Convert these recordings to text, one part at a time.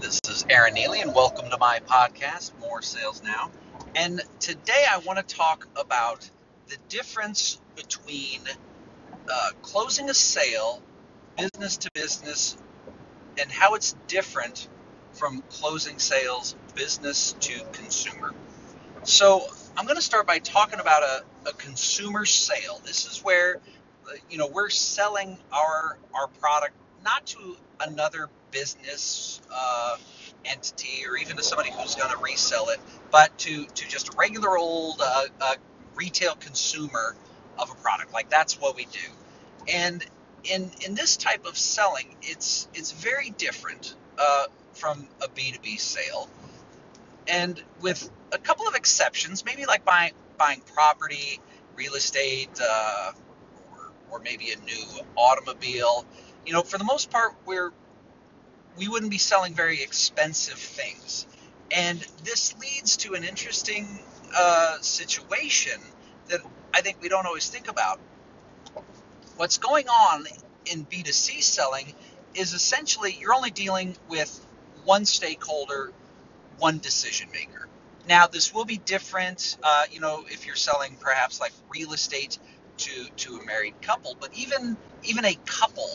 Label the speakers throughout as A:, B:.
A: This is Aaron Neely, and welcome to my podcast, More Sales Now. And today I want to talk about the difference between uh, closing a sale, business to business, and how it's different from closing sales, business to consumer. So I'm going to start by talking about a, a consumer sale. This is where uh, you know we're selling our our product not to another business uh, entity or even to somebody who's going to resell it, but to, to just a regular old uh, uh, retail consumer of a product. Like that's what we do. And in in this type of selling, it's it's very different uh, from a B2B sale, and with a couple of exceptions, maybe like buying buying property, real estate, uh, or, or maybe a new automobile you know, for the most part, we're we wouldn't be selling very expensive things, and this leads to an interesting uh, situation that I think we don't always think about. What's going on in B2C selling is essentially you're only dealing with one stakeholder, one decision maker. Now, this will be different, uh, you know, if you're selling perhaps like real estate to to a married couple, but even even a couple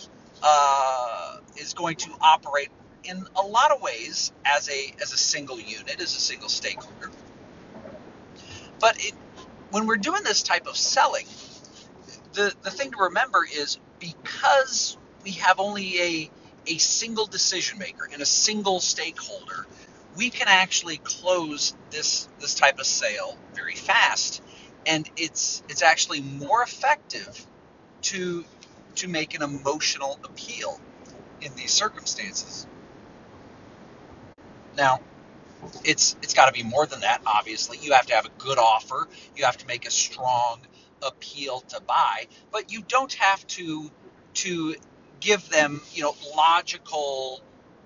A: uh, is going to operate in a lot of ways as a as a single unit, as a single stakeholder. But it, when we're doing this type of selling, the the thing to remember is because we have only a a single decision maker and a single stakeholder, we can actually close this this type of sale very fast, and it's it's actually more effective to to make an emotional appeal in these circumstances. Now, it's it's got to be more than that. Obviously, you have to have a good offer. You have to make a strong appeal to buy, but you don't have to to give them you know logical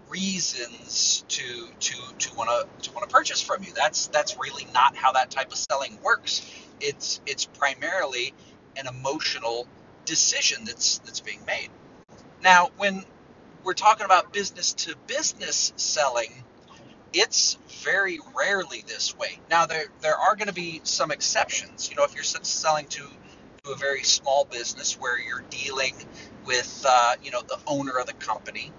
A: reasons to to to want to to want to purchase from you. That's that's really not how that type of selling works. It's it's primarily an emotional decision that's that's being made. Now, when we're talking about business to business selling, it's very rarely this way. Now, there there are going to be some exceptions. You know, if you're selling to to a very small business where you're dealing with uh, you know the owner of the company,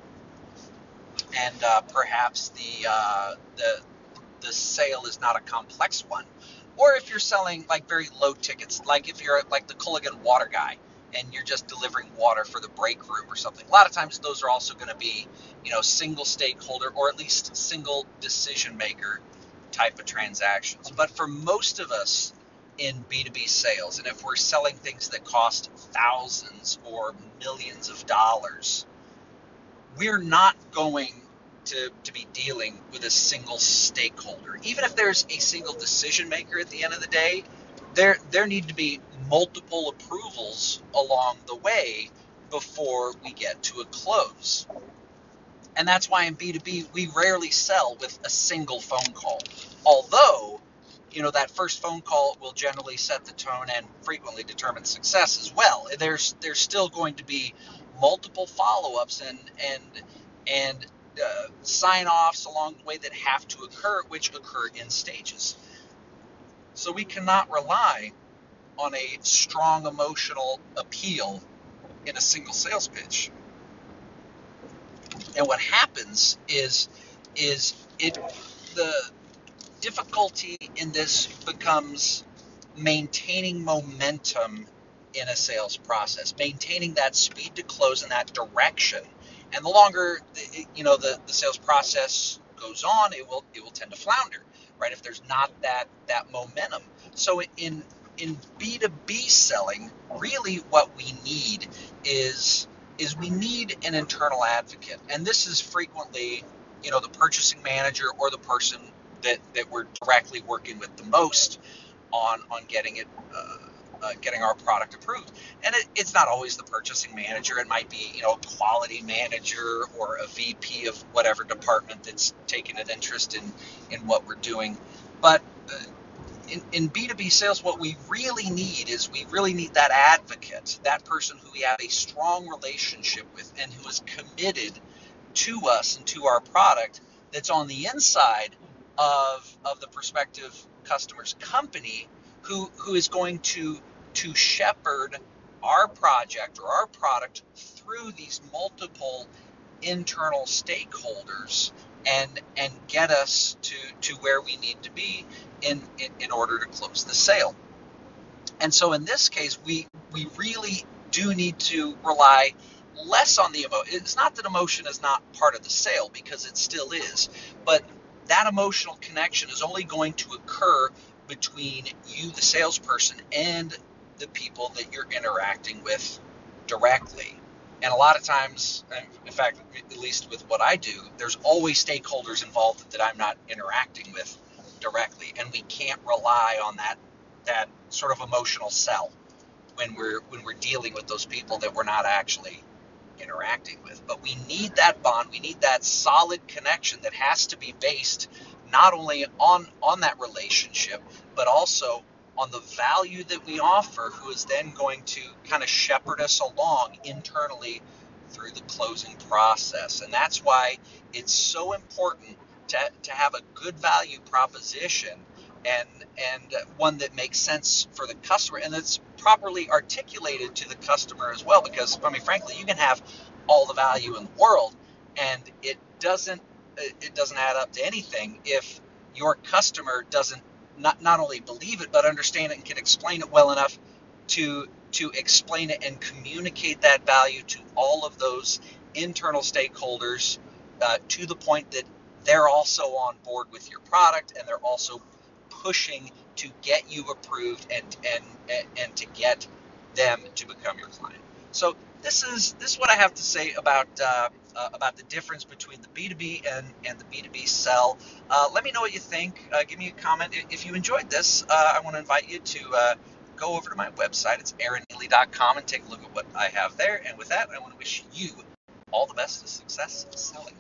A: and uh, perhaps the uh, the the sale is not a complex one, or if you're selling like very low tickets, like if you're like the Culligan water guy, and you're just delivering water for the break room or something. A lot of times those are also going to be, you know, single stakeholder or at least single decision maker type of transactions. But for most of us in B2B sales, and if we're selling things that cost thousands or millions of dollars, we're not going to, to be dealing with a single stakeholder. Even if there's a single decision maker at the end of the day, there there need to be multiple approvals along the way before we get to a close. And that's why in B2B we rarely sell with a single phone call. Although, you know, that first phone call will generally set the tone and frequently determine success as well. There's there's still going to be multiple follow-ups and and and uh, sign-offs along the way that have to occur, which occur in stages. So we cannot rely on a strong emotional appeal in a single sales pitch. And what happens is is it the difficulty in this becomes maintaining momentum in a sales process, maintaining that speed to close in that direction. And the longer you know the, the sales process goes on, it will it will tend to flounder, right? If there's not that that momentum. So in in B2B selling, really what we need is is we need an internal advocate. And this is frequently, you know, the purchasing manager or the person that, that we're directly working with the most on on getting it uh, uh, getting our product approved. And it, it's not always the purchasing manager. It might be, you know, a quality manager or a VP of whatever department that's taken an interest in in what we're doing. But uh, in, in B2B sales, what we really need is we really need that advocate, that person who we have a strong relationship with and who is committed to us and to our product that's on the inside of of the prospective customer's company who who is going to to shepherd our project or our product through these multiple internal stakeholders and and get us to to where we need to be in in, in order to close the sale. And so in this case, we we really do need to rely less on the emotion. It's not that emotion is not part of the sale because it still is, but that emotional connection is only going to occur between you, the salesperson, and the people that you're interacting with directly. And a lot of times, in fact, at least with what I do, there's always stakeholders involved that I'm not interacting with directly, and we can't rely on that that sort of emotional sell when we're when we're dealing with those people that we're not actually interacting with. But we need that bond, we need that solid connection that has to be based not only on on that relationship, but also on the value that we offer, who is then going to kind of shepherd us along internally through the closing process. And that's why it's so important to, to have a good value proposition and and one that makes sense for the customer and that's properly articulated to the customer as well because I mean frankly you can have all the value in the world and it doesn't it doesn't add up to anything if your customer doesn't not not only believe it but understand it and can explain it well enough to to explain it and communicate that value to all of those internal stakeholders uh, to the point that they're also on board with your product and they're also pushing to get you approved and and and, to get them to become your client. So this is this is what I have to say about uh, uh, about the difference between the B2B and, and the B2B sell. Uh, let me know what you think. Uh, give me a comment. If you enjoyed this, uh, I want to invite you to uh, go over to my website. It's aaronneely.com and take a look at what I have there. And with that, I want to wish you all the best of success selling.